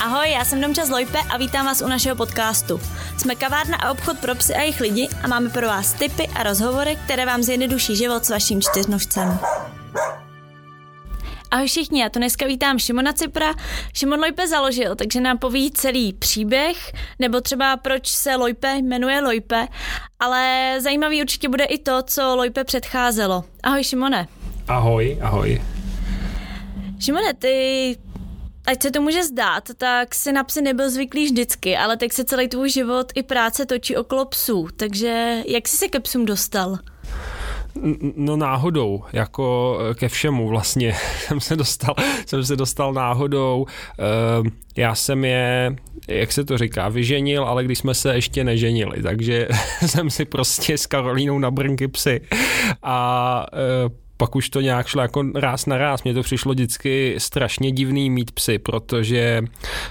Ahoj, já jsem Domča z Lojpe a vítám vás u našeho podcastu. Jsme kavárna a obchod pro psy a jejich lidi a máme pro vás tipy a rozhovory, které vám zjednoduší život s vaším čtyřnožcem. Ahoj všichni, já tu dneska vítám Šimona Cipra. Šimon Lojpe založil, takže nám poví celý příběh, nebo třeba proč se Lojpe jmenuje Lojpe, ale zajímavý určitě bude i to, co Lojpe předcházelo. Ahoj Šimone. Ahoj, ahoj. Šimone, ty ať se to může zdát, tak si na psy nebyl zvyklý vždycky, ale teď se celý tvůj život i práce točí okolo psů. Takže jak jsi se ke psům dostal? No náhodou, jako eh, ke všemu vlastně jsem se dostal, jsem se dostal náhodou. Eh, já jsem je, jak se to říká, vyženil, ale když jsme se ještě neženili, takže jsem si prostě s Karolínou na brnky psy a eh, pak už to nějak šlo jako ráz na ráz. Mně to přišlo vždycky strašně divný mít psy, protože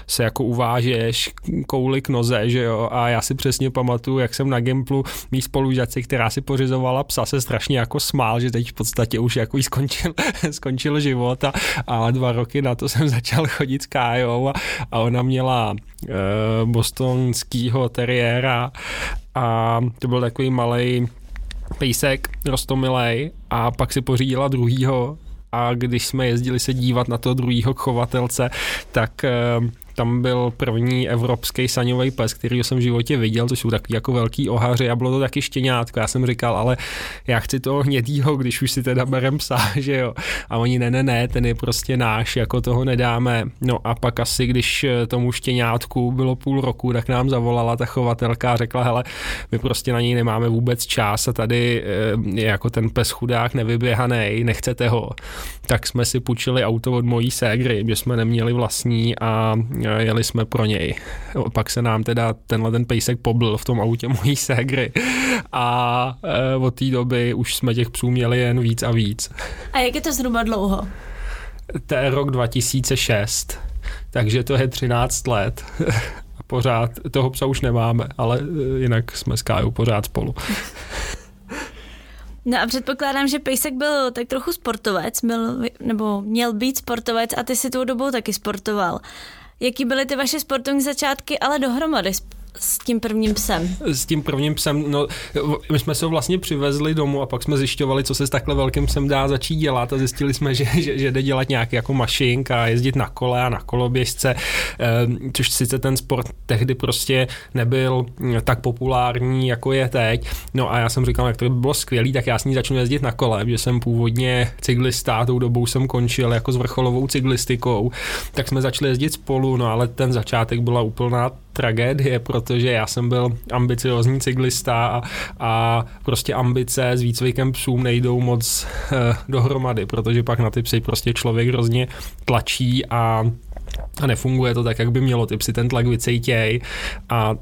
se jako uvážeš kouli k noze, že jo, a já si přesně pamatuju, jak jsem na Gimplu mý spolužaci, která si pořizovala psa, se strašně jako smál, že teď v podstatě už jako skončil, skončil život a, a dva roky na to jsem začal chodit s Kájou a, a ona měla uh, bostonskýho teriéra a to byl takový malý pejsek rostomilej a pak si pořídila druhýho. A když jsme jezdili se dívat na to druhýho chovatelce, tak eh, tam byl první evropský saňový pes, který jsem v životě viděl, to jsou takový jako velký ohaři a bylo to taky štěňátko. Já jsem říkal, ale já chci toho hnědýho, když už si teda berem psa, že jo. A oni ne, ne, ne, ten je prostě náš, jako toho nedáme. No a pak asi, když tomu štěňátku bylo půl roku, tak nám zavolala ta chovatelka a řekla, hele, my prostě na něj nemáme vůbec čas a tady je jako ten pes chudák nevyběhaný, nechcete ho. Tak jsme si půjčili auto od mojí ségry, že jsme neměli vlastní a jeli jsme pro něj. Pak se nám teda tenhle ten pejsek poblil v tom autě mojí ségry a e, od té doby už jsme těch psů měli jen víc a víc. A jak je to zhruba dlouho? To je rok 2006, takže to je 13 let. A pořád toho psa už nemáme, ale e, jinak jsme s Kájou pořád spolu. No a předpokládám, že Pejsek byl tak trochu sportovec, byl, nebo měl být sportovec a ty si tou dobou taky sportoval. Jaký byly ty vaše sportovní začátky, ale dohromady s tím prvním psem? S tím prvním psem, no, my jsme se ho vlastně přivezli domů a pak jsme zjišťovali, co se s takhle velkým psem dá začít dělat a zjistili jsme, že, že, že jde dělat nějaký jako mašinka, jezdit na kole a na koloběžce, ehm, což sice ten sport tehdy prostě nebyl tak populární, jako je teď. No a já jsem říkal, jak to by bylo skvělé, tak já s ní začnu jezdit na kole, že jsem původně cyklista, tou dobou jsem končil jako s vrcholovou cyklistikou, tak jsme začali jezdit spolu, no ale ten začátek byla úplná tragédie, protože já jsem byl ambiciozní cyklista a, a prostě ambice s výcvikem psům nejdou moc eh, dohromady, protože pak na ty psy prostě člověk hrozně tlačí a a nefunguje to tak, jak by mělo. Ty psi ten tlak vycejtěj a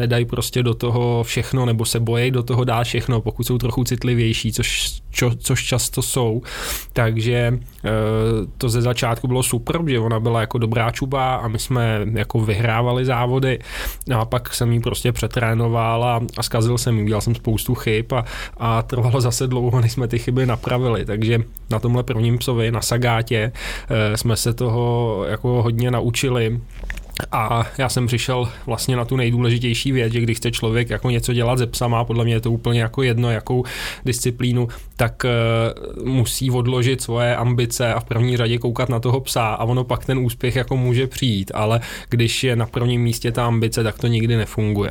nedají prostě do toho všechno, nebo se bojí do toho dát všechno, pokud jsou trochu citlivější, což, čo, což často jsou. Takže e, to ze začátku bylo super, že ona byla jako dobrá čuba a my jsme jako vyhrávali závody no a pak jsem jí prostě přetrénoval a, a zkazil jsem jí, udělal jsem spoustu chyb a, a trvalo zase dlouho, než jsme ty chyby napravili, takže na tomhle prvním psovi, na Sagátě, e, jsme se toho jako hodně naučili. A já jsem přišel vlastně na tu nejdůležitější věc, že když chce člověk jako něco dělat ze psama, podle mě je to úplně jako jedno, jakou disciplínu, tak uh, musí odložit svoje ambice a v první řadě koukat na toho psa a ono pak ten úspěch jako může přijít, ale když je na prvním místě ta ambice, tak to nikdy nefunguje.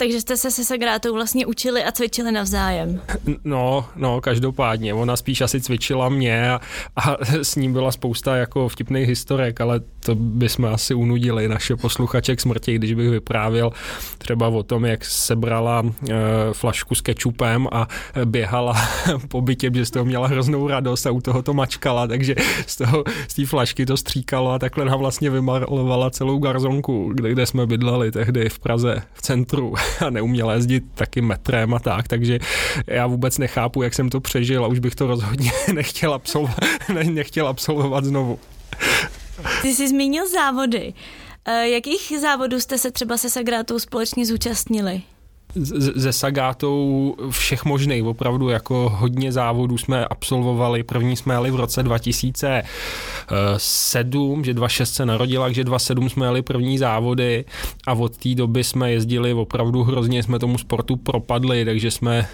Takže jste se se Sagrátou vlastně učili a cvičili navzájem. No, no, každopádně. Ona spíš asi cvičila mě a, a s ním byla spousta jako vtipných historek, ale to bychom asi unudili naše posluchače k smrti, když bych vyprávěl třeba o tom, jak sebrala e, flašku s kečupem a běhala po bytě, že z toho měla hroznou radost a u toho to mačkala, takže z toho, z té flašky to stříkalo a takhle nám vlastně vymalovala celou garzonku, kde, kde jsme bydleli tehdy v Praze v centru a neuměl jezdit taky metrem a tak, takže já vůbec nechápu, jak jsem to přežil a už bych to rozhodně nechtěl, absolvovat, nechtěl absolvovat znovu. Ty jsi zmínil závody. Eh, jakých závodů jste se třeba se Sagrátou společně zúčastnili? Se Sagátou všech možných, opravdu jako hodně závodů jsme absolvovali. První jsme jeli v roce 2007, že 26 se narodila, že 27 jsme jeli první závody. A od té doby jsme jezdili opravdu hrozně, jsme tomu sportu propadli, takže jsme eh,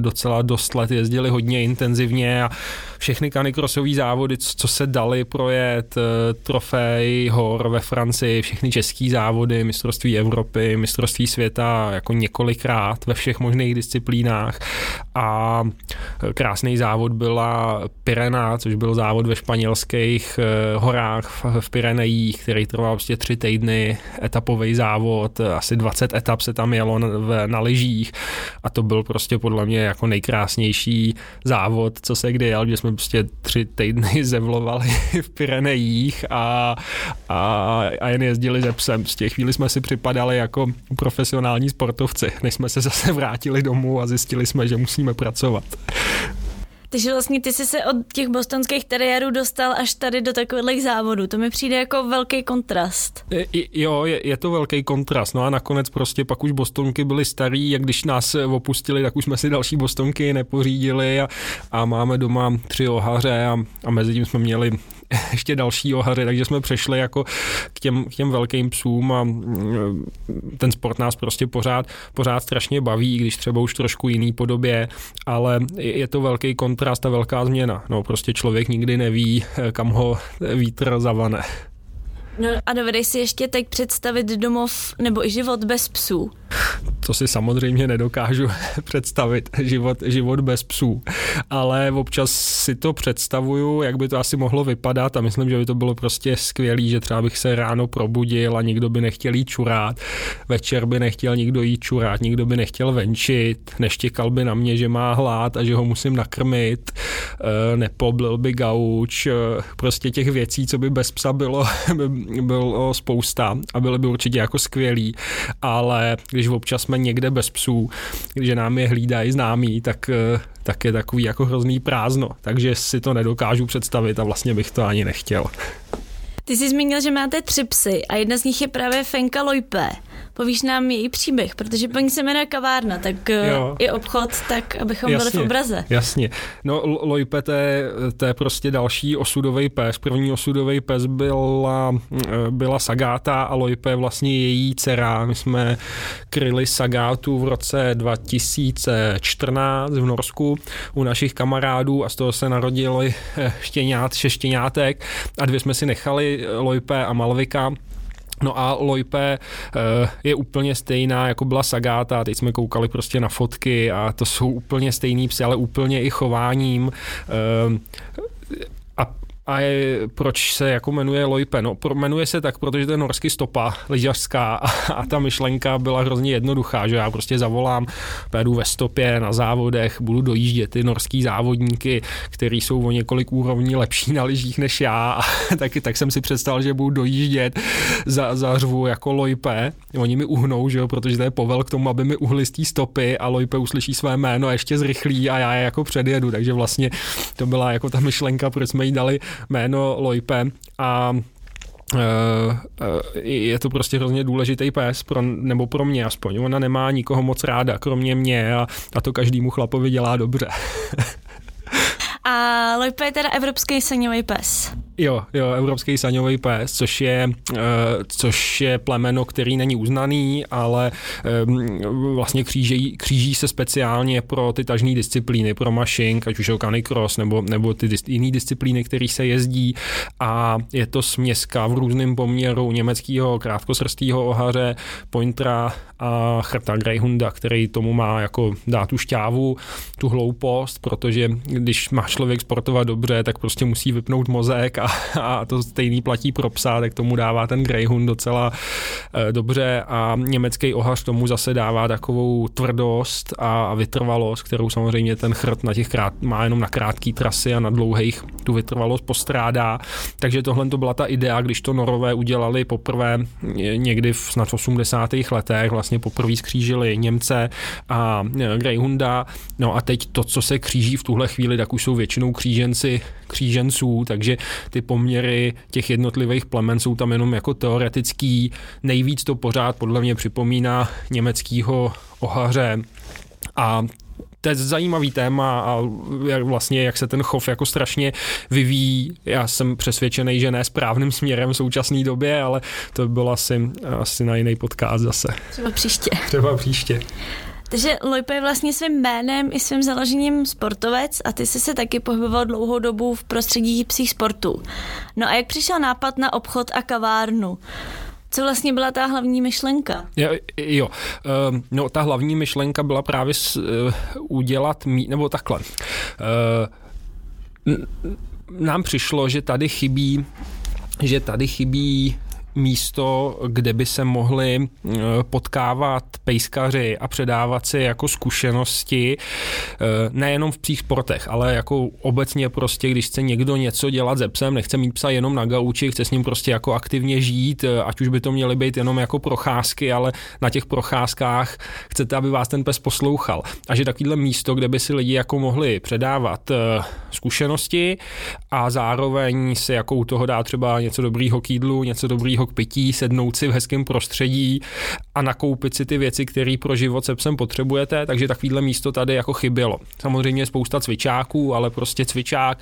docela dost let jezdili hodně intenzivně. A všechny kanikrosové závody, co se dali projet, eh, trofej, hor ve Francii, všechny české závody, mistrovství Evropy, mistrovství světa, jako několikrát ve všech možných disciplínách. A krásný závod byla Pirena, což byl závod ve španělských eh, horách v Pirenejích, který trval prostě tři týdny, etapový závod, asi 20 etap se tam jelo na, na lyžích. A to byl prostě podle mě jako nejkrásnější závod, co se kdy jel, že jsme prostě tři týdny zevlovali v Pirenejích a, a, a jen jezdili ze psem. Z těch chvíli jsme si připadali jako profesionální sportovci, než jsme se zase vrátili domů a zjistili jsme, že musíme pracovat. Takže vlastně ty jsi se od těch bostonských teriérů dostal až tady do takových závodů. To mi přijde jako velký kontrast. Jo, je, je to velký kontrast. No a nakonec prostě pak už bostonky byly starý, jak když nás opustili, tak už jsme si další bostonky nepořídili a, a máme doma tři ohaře a, a mezi tím jsme měli ještě další ohary, takže jsme přešli jako k těm, k těm velkým psům a mm, ten sport nás prostě pořád, pořád strašně baví, když třeba už trošku jiný podobě, ale je to velký kontrast a velká změna. No prostě člověk nikdy neví, kam ho vítr zavane. No a dovedeš si ještě teď představit domov nebo i život bez psů? To si samozřejmě nedokážu představit, život, život bez psů. Ale občas si to představuju, jak by to asi mohlo vypadat a myslím, že by to bylo prostě skvělé, že třeba bych se ráno probudil a nikdo by nechtěl jít čurát, večer by nechtěl nikdo jít čurát, nikdo by nechtěl venčit, neštěkal by na mě, že má hlad a že ho musím nakrmit, eh, nepoblil by gauč, eh, prostě těch věcí, co by bez psa bylo, by bylo spousta a byly by určitě jako skvělý, ale když občas jsme někde bez psů, když nám je hlídají známí, tak, eh, tak je takový jako hrozný prázdno. Takže si to nedokážu představit a vlastně bych to ani nechtěl. Ty jsi zmínil, že máte tři psy a jedna z nich je právě Fenka Lojpe. Povíš nám její příběh, protože paní se jmenuje kavárna, tak eh, jo. i obchod, tak abychom jasně, byli v obraze. Jasně. No Lojpe, to je, prostě další osudový pes. První osudový pes byla, eh, byla Sagáta a Lojpe je vlastně její dcera. My jsme kryli Sagátu v roce 2014 v Norsku u našich kamarádů a z toho se narodili eh, štěňát, šeštěňátek a dvě jsme si nechali Lojpe a Malvika No a Lojpe uh, je úplně stejná, jako byla Sagáta, teď jsme koukali prostě na fotky a to jsou úplně stejný psy, ale úplně i chováním. Uh, a je, proč se jako jmenuje Loipe? No, jmenuje se tak, protože to je norský stopa lyžařská a, a ta myšlenka byla hrozně jednoduchá, že já prostě zavolám, pojedu ve stopě na závodech, budu dojíždět ty norský závodníky, který jsou o několik úrovní lepší na lyžích než já, a tak, tak jsem si představil, že budu dojíždět za, za řvu jako Loipe, oni mi uhnou, že jo, protože to je povel k tomu, aby mi uhli z té stopy a Loipe uslyší své jméno a ještě zrychlí a já je jako předjedu, takže vlastně to byla jako ta myšlenka, proč jsme jí dali jméno Loipe a Uh, uh, je to prostě hrozně důležitý pes, pro, nebo pro mě aspoň. Ona nemá nikoho moc ráda, kromě mě a, a to každému chlapovi dělá dobře. a Loipe je teda evropský saňový pes. Jo, jo, evropský saňový pes, což je, uh, což je plemeno, který není uznaný, ale um, vlastně kříží, kříží se speciálně pro ty tažné disciplíny, pro mašink, ať už je canicross nebo, nebo ty dis, jiné disciplíny, které se jezdí. A je to směska v různém poměru německého krátkosrstého ohaře, pointera a chrta Greyhunda, který tomu má jako dát tu šťávu, tu hloupost, protože když má člověk sportovat dobře, tak prostě musí vypnout mozek a a to stejný platí pro psa, tak tomu dává ten Greyhound docela eh, dobře a německý ohař tomu zase dává takovou tvrdost a vytrvalost, kterou samozřejmě ten chrt na těch krát, má jenom na krátké trasy a na dlouhých tu vytrvalost postrádá. Takže tohle to byla ta idea, když to Norové udělali poprvé někdy v snad 80. letech, vlastně poprvé skřížili Němce a eh, Greyhunda. No a teď to, co se kříží v tuhle chvíli, tak už jsou většinou kříženci kříženců, takže ty ty poměry těch jednotlivých plemen jsou tam jenom jako teoretický. Nejvíc to pořád podle mě připomíná německýho ohaře a to je zajímavý téma a jak vlastně, jak se ten chov jako strašně vyvíjí. Já jsem přesvědčený, že ne správným směrem v současné době, ale to by bylo asi, asi na jiný podcast zase. Třeba příště. Třeba příště. Takže Lojpa je vlastně svým jménem i svým založením sportovec a ty jsi se taky pohyboval dlouhou dobu v prostředí psích sportů. No a jak přišel nápad na obchod a kavárnu? Co vlastně byla ta hlavní myšlenka? Jo, jo. Um, no ta hlavní myšlenka byla právě s, uh, udělat, mí, nebo takhle. Uh, nám přišlo, že tady chybí že tady chybí místo, kde by se mohli eh, potkávat pejskaři a předávat si jako zkušenosti eh, nejenom v psích sportech, ale jako obecně prostě, když chce někdo něco dělat se psem, nechce mít psa jenom na gauči, chce s ním prostě jako aktivně žít, eh, ať už by to měly být jenom jako procházky, ale na těch procházkách chcete, aby vás ten pes poslouchal. A že takovýhle místo, kde by si lidi jako mohli předávat zkušenosti a zároveň si jako u toho dá třeba něco dobrýho k jídlu, něco dobrýho k pití, sednout si v hezkém prostředí a nakoupit si ty věci, které pro život se psem potřebujete, takže takovýhle místo tady jako chybělo. Samozřejmě spousta cvičáků, ale prostě cvičák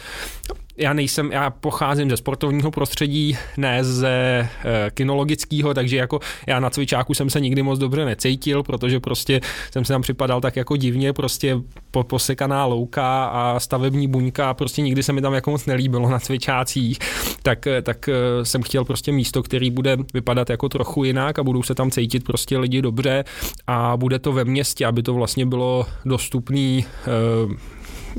já nejsem, já pocházím ze sportovního prostředí, ne ze e, kinologického, takže jako já na cvičáku jsem se nikdy moc dobře necítil, protože prostě jsem se tam připadal tak jako divně, prostě po, posekaná louka a stavební buňka, prostě nikdy se mi tam jako moc nelíbilo na cvičácích, tak, eh, tak eh, jsem chtěl prostě místo, který bude vypadat jako trochu jinak a budou se tam cítit prostě lidi dobře a bude to ve městě, aby to vlastně bylo dostupný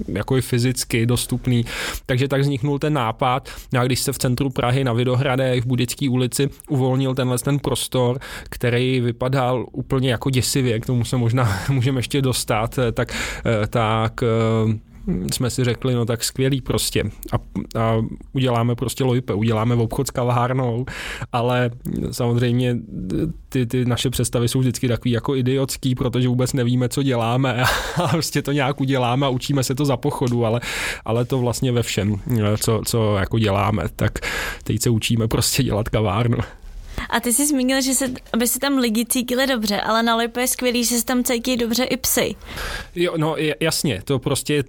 jako i fyzicky dostupný. Takže tak vzniknul ten nápad. A když se v centru Prahy na Vidohradech v Budické ulici uvolnil tenhle ten prostor, který vypadal úplně jako děsivě, k tomu se možná můžeme ještě dostat, tak, tak jsme si řekli, no tak skvělý prostě. A, a uděláme prostě lojpe, uděláme v obchod s kavárnou, ale samozřejmě ty, ty naše představy jsou vždycky takový jako idiotský, protože vůbec nevíme, co děláme a prostě to nějak uděláme a učíme se to za pochodu, ale, ale to vlastně ve všem, co, co jako děláme, tak teď se učíme prostě dělat kavárnu. A ty jsi zmínil, že se, aby se tam lidi cítili dobře, ale na Lipo je skvělý, že se tam cítí dobře i psy. Jo, no jasně, to prostě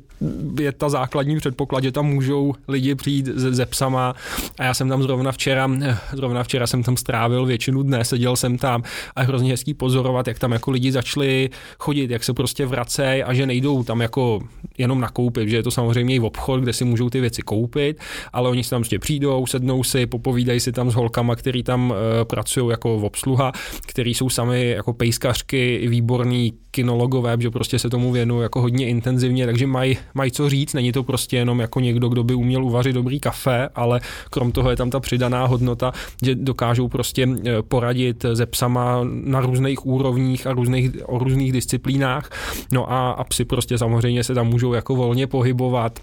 je ta základní předpoklad, že tam můžou lidi přijít ze, ze psama a já jsem tam zrovna včera, zrovna včera jsem tam strávil většinu dne, seděl jsem tam a hrozně hezký pozorovat, jak tam jako lidi začali chodit, jak se prostě vracejí a že nejdou tam jako jenom nakoupit, že je to samozřejmě i obchod, kde si můžou ty věci koupit, ale oni si tam prostě přijdou, sednou si, popovídají si tam s holkama, který tam uh, pracují jako v obsluha, který jsou sami jako pejskařky, výborní kinologové, že prostě se tomu věnují jako hodně intenzivně, takže mají mají co říct, není to prostě jenom jako někdo, kdo by uměl uvařit dobrý kafe, ale krom toho je tam ta přidaná hodnota, že dokážou prostě eh, poradit se psama na různých úrovních a různých, o různých disciplínách. No a, a psi prostě samozřejmě se tam můžou jako volně pohybovat.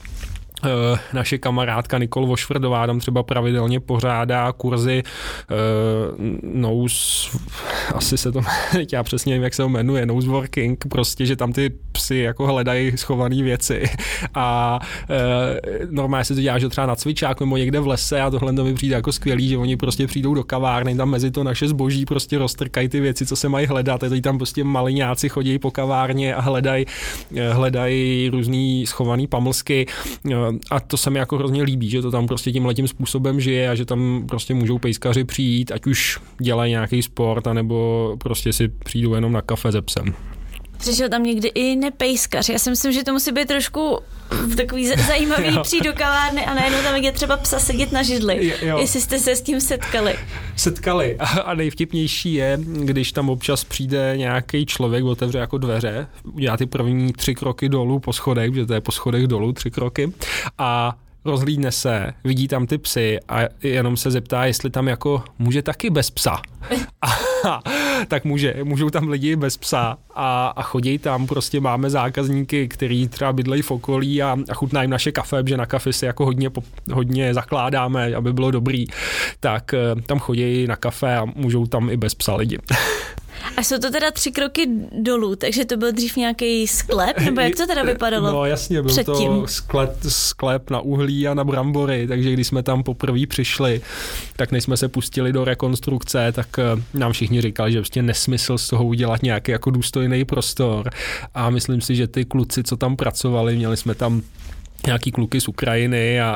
Eh, naše kamarádka Nikol Vošvrdová tam třeba pravidelně pořádá kurzy uh, nose, asi se to, já přesně nevím, jak se to jmenuje, nose working, prostě, že tam ty psy jako hledají schované věci a uh, normálně se to dělá, že třeba na cvičáku nebo někde v lese a tohle to mi přijde jako skvělý, že oni prostě přijdou do kavárny, tam mezi to naše zboží prostě roztrkají ty věci, co se mají hledat, a teď tam prostě maliňáci chodí po kavárně a hledají hledají různý schovaný pamlsky a to se mi jako hrozně líbí, že to tam prostě tím letím způsobem žije a že tam prostě můžou pejskaři přijít, ať už dělají nějaký sport, anebo prostě si přijdou jenom na kafe ze psem. Přišel tam někdy i nepejskař. Já si myslím, že to musí být trošku takový zajímavý přijít do kavárny a najednou tam je třeba psa sedět na židli. Jo. Jestli jste se s tím setkali. Setkali. A nejvtipnější je, když tam občas přijde nějaký člověk, otevře jako dveře, udělá ty první tři kroky dolů po schodech, protože to je po schodech dolů tři kroky a rozhlídne se, vidí tam ty psy a jenom se zeptá, jestli tam jako může taky bez psa. A, tak může, můžou tam lidi bez psa a, a chodí tam, prostě máme zákazníky, který třeba bydlejí v okolí a, a chutná jim naše kafe, že na kafe si jako hodně, hodně zakládáme, aby bylo dobrý, tak eh, tam chodí na kafe a můžou tam i bez psa lidi. A jsou to teda tři kroky dolů, takže to byl dřív nějaký sklep, nebo jak to teda vypadalo? No jasně, byl předtím? to sklep, sklep na uhlí a na brambory, takže když jsme tam poprvé přišli, tak než jsme se pustili do rekonstrukce, tak eh, nám všichni říkali, že prostě nesmysl z toho udělat nějaký jako důstojný prostor. A myslím si, že ty kluci, co tam pracovali, měli jsme tam nějaký kluky z Ukrajiny a,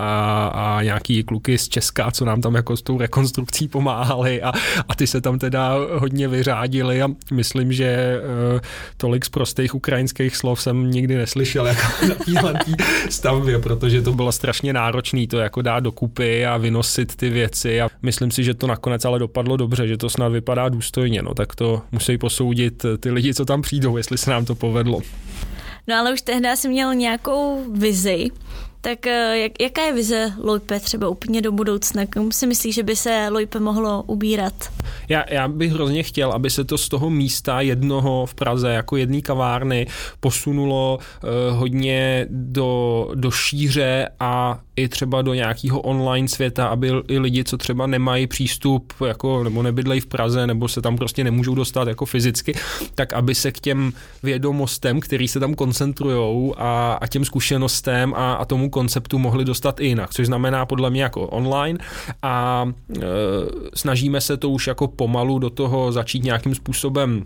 a nějaký kluky z Česka, co nám tam jako s tou rekonstrukcí pomáhali a, a ty se tam teda hodně vyřádili. A myslím, že uh, tolik z prostých ukrajinských slov jsem nikdy neslyšel jako na téhle stavbě, protože to bylo strašně náročné to jako dát dokupy a vynosit ty věci. A myslím si, že to nakonec ale dopadlo dobře, že to snad vypadá důstojně, no tak to musí posoudit ty lidi, co tam přijdou, jestli se nám to povedlo. No ale už tehdy jsem měl nějakou vizi, tak eh, jak, jaká je vize Lojpe třeba úplně do budoucna? Kam si myslíš, že by se Lojpe mohlo ubírat? Já, já bych hrozně chtěl, aby se to z toho místa jednoho v Praze, jako jedné kavárny, posunulo uh, hodně do, do šíře a i třeba do nějakého online světa, aby i lidi, co třeba nemají přístup, jako, nebo nebydlejí v Praze, nebo se tam prostě nemůžou dostat jako fyzicky, tak aby se k těm vědomostem, který se tam koncentrují a, a těm zkušenostem a, a tomu konceptu mohli dostat i jinak, což znamená podle mě jako online a e, snažíme se to už jako pomalu do toho začít nějakým způsobem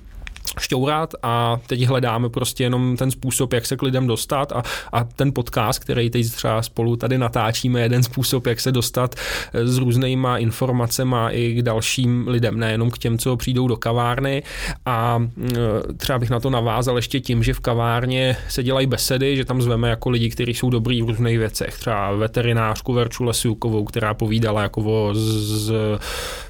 šťourat a teď hledáme prostě jenom ten způsob, jak se k lidem dostat a, a ten podcast, který teď třeba spolu tady natáčíme, jeden způsob, jak se dostat eh, s různýma informacemi i k dalším lidem, nejenom k těm, co přijdou do kavárny. A eh, třeba bych na to navázal ještě tím, že v kavárně se dělají besedy, že tam zveme jako lidi, kteří jsou dobrý v různých věcech, třeba veterinářku Verču Lesiukovou, která povídala jako o z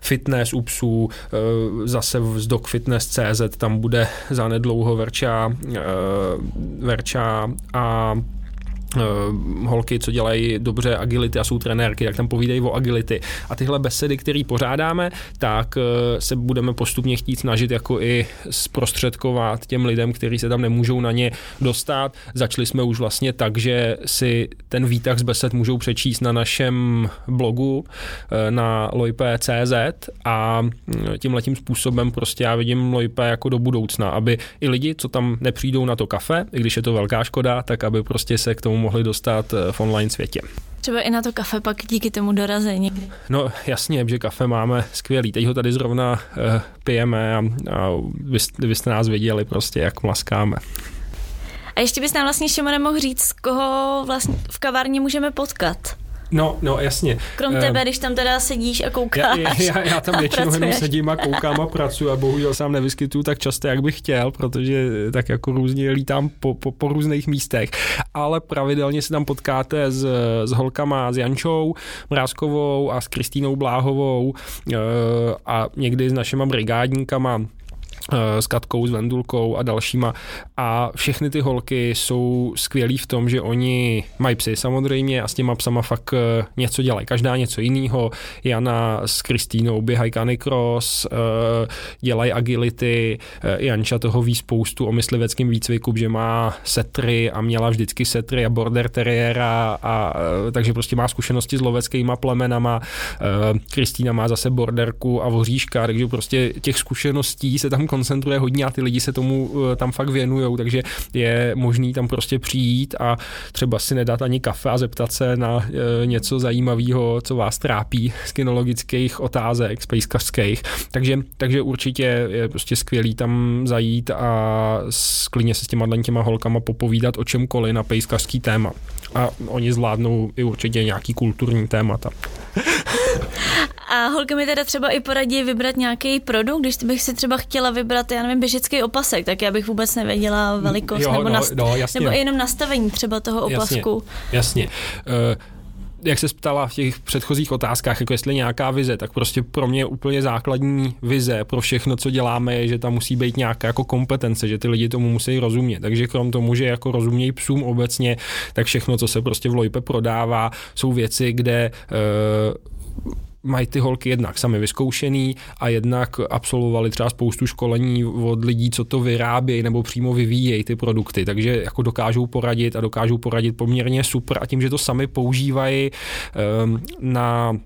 fitness u psů, eh, zase z Dog Fitness CZ, tam bude zanedlouho Verča, eh, Verča a holky, co dělají dobře agility a jsou trenérky, tak tam povídají o agility. A tyhle besedy, které pořádáme, tak eh, se budeme postupně chtít snažit jako i zprostředkovat těm lidem, kteří se tam nemůžou na ně dostat. Začali jsme už vlastně tak, že si ten výtah z besed můžou přečíst na našem blogu eh, na loipe.cz a tím letím způsobem prostě já vidím Loipe jako do budoucna, aby i lidi, co tam nepřijdou na to kafe, i když je to velká škoda, tak aby prostě se k tomu mohli dostat eh, v online světě. Třeba i na to kafe pak díky tomu dorazí někdy. No jasně, že kafe máme skvělý. Teď ho tady zrovna uh, pijeme a, a vy, vy nás viděli prostě, jak mlaskáme. A ještě bys nám vlastně Šimone mohl říct, koho vlastně v kavárně můžeme potkat. No, no, jasně. Krom tebe, když tam teda sedíš a koukáš. Já, já, já tam většinou jenom sedím a koukám a pracuji a bohužel sám nevyskytuju tak často, jak bych chtěl, protože tak jako různě lítám po, po, po různých místech. Ale pravidelně se tam potkáte s, s holkama, s Jančou Mrázkovou a s Kristýnou Bláhovou uh, a někdy s našima brigádníkama Eh, s Katkou, s Vendulkou a dalšíma. A všechny ty holky jsou skvělí v tom, že oni mají psy samozřejmě a s těma psama fakt eh, něco dělají. Každá něco jiného. Jana s Kristýnou běhají canicross, eh, dělají agility, Janča toho ví spoustu o mysliveckém výcviku, že má setry a měla vždycky setry a border teriéra a takže prostě má zkušenosti s loveckýma plemenama. Kristýna má zase borderku a voříška, takže prostě těch zkušeností se tam koncentruje hodně a ty lidi se tomu eh, tam fakt věnují, takže je možný tam prostě přijít a třeba si nedat ani kafe a zeptat se na eh, něco zajímavého, co vás trápí z kinologických otázek, spacekařských. Takže, takže určitě je prostě skvělý tam zajít a sklidně se s těma těma holkama popovídat o čemkoliv na pejskařský téma. A oni zvládnou i určitě nějaký kulturní témata. A holka mi teda třeba i poradí vybrat nějaký produkt, když bych si třeba chtěla vybrat, já nevím, běžecký opasek, tak já bych vůbec nevěděla velikost jo, nebo, no, nast- no, nebo jenom nastavení třeba toho opasku. Jasně. jasně. Uh, jak se ptala v těch předchozích otázkách, jako jestli nějaká vize, tak prostě pro mě úplně základní vize pro všechno, co děláme, je, že tam musí být nějaká jako kompetence, že ty lidi tomu musí rozumět. Takže krom tomu, že jako rozumějí psům obecně, tak všechno, co se prostě v Lojpe prodává, jsou věci, kde uh, mají ty holky jednak sami vyzkoušený a jednak absolvovali třeba spoustu školení od lidí, co to vyrábějí nebo přímo vyvíjejí ty produkty, takže jako dokážou poradit a dokážou poradit poměrně super a tím, že to sami používají um, na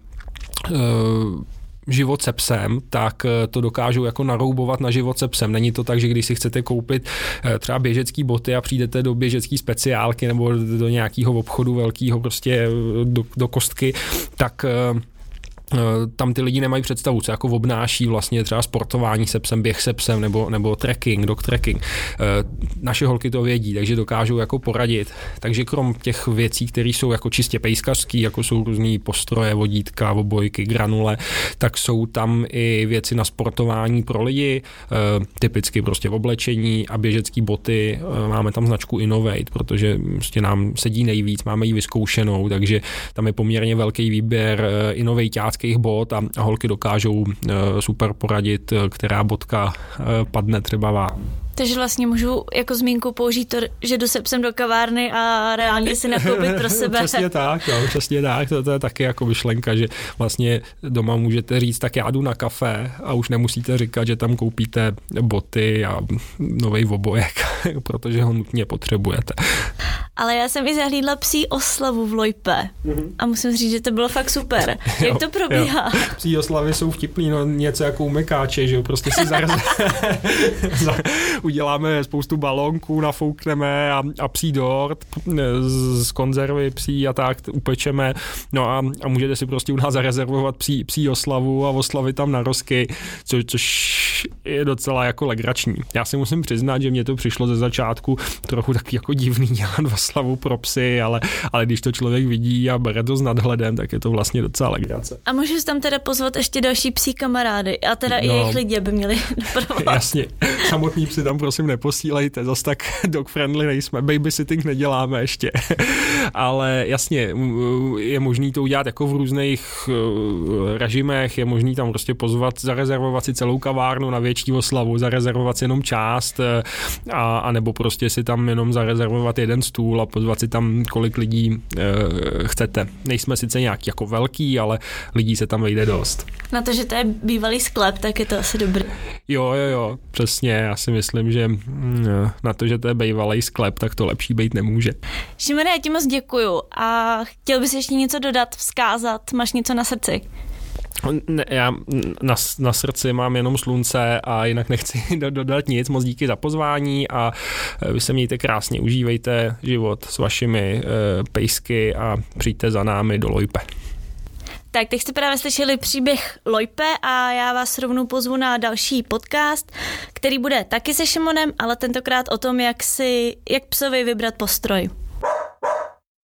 um, život se psem, tak eh, to dokážou jako naroubovat na život se psem. Není to tak, že když si chcete koupit eh, třeba běžecký boty a přijdete do běžecký speciálky nebo do nějakého obchodu velkého prostě eh, do, do kostky, tak tam ty lidi nemají představu, co jako obnáší vlastně třeba sportování se psem, běh se psem nebo, nebo trekking, dog trekking. Eh, naše holky to vědí, takže dokážou jako poradit. Takže krom těch věcí, které jsou jako čistě pejskařský, jako jsou různý postroje, vodítka, obojky, granule, tak jsou tam i věci na sportování pro lidi, eh, typicky prostě v oblečení a běžecký boty. Máme tam značku Innovate, protože prostě nám sedí nejvíc, máme ji vyzkoušenou, takže tam je poměrně velký výběr Innovate klasických bod a, holky dokážou uh, super poradit, eh, která bodka uh, padne třeba vám. Takže vlastně můžu jako zmínku použít to, že jdu se psem do kavárny a reálně si nakoupit pro sebe. přesně tak, jo, přesně tak, to, to je taky jako myšlenka, že vlastně doma můžete říct, tak já jdu na kafe a už nemusíte říkat, že tam koupíte boty a nový obojek, protože ho nutně potřebujete ale já jsem i zahlídla psí oslavu v Lojpe mm-hmm. a musím říct, že to bylo fakt super. Jak jo, to probíhá? Jo. Psí oslavy jsou vtipný, no něco jako umekáče, že jo, prostě si zaraz uděláme spoustu balónků, nafoukneme a, a psí dort z, z konzervy psí a tak upečeme, no a, a můžete si prostě u nás zarezervovat psí, psí oslavu a oslavy tam na rozky, co, což je docela jako legrační. Já si musím přiznat, že mě to přišlo ze začátku trochu taky jako divný dělat oslavu pro psy, ale, ale když to člověk vidí a bere to s nadhledem, tak je to vlastně docela legrace. A můžeš tam teda pozvat ještě další psí kamarády a teda no, i jejich lidi by měli doprovovat. Jasně, samotný psy tam prosím neposílejte, zase tak dog friendly nejsme, babysitting neděláme ještě. ale jasně, je možný to udělat jako v různých uh, režimech, je možný tam prostě pozvat, zarezervovat si celou kavárnu na větší oslavu, zarezervovat si jenom část eh, a, a nebo prostě si tam jenom zarezervovat jeden stůl a pozvat si tam kolik lidí e, chcete. Nejsme sice nějak jako velký, ale lidí se tam vejde dost. Na to, že to je bývalý sklep, tak je to asi dobrý. Jo, jo, jo, přesně. Já si myslím, že mm, na to, že to je bývalý sklep, tak to lepší být nemůže. Šimone, já ti moc děkuju a chtěl bys ještě něco dodat, vzkázat, máš něco na srdci? Ne, já na, na srdci mám jenom slunce a jinak nechci dodat nic. Moc díky za pozvání a e, vy se mějte krásně, užívejte život s vašimi uh, pejsky a přijďte za námi do Lojpe. Tak teď jste právě slyšeli příběh Lojpe a já vás rovnou pozvu na další podcast, který bude taky se Šimonem, ale tentokrát o tom, jak si, jak psovi vybrat postroj.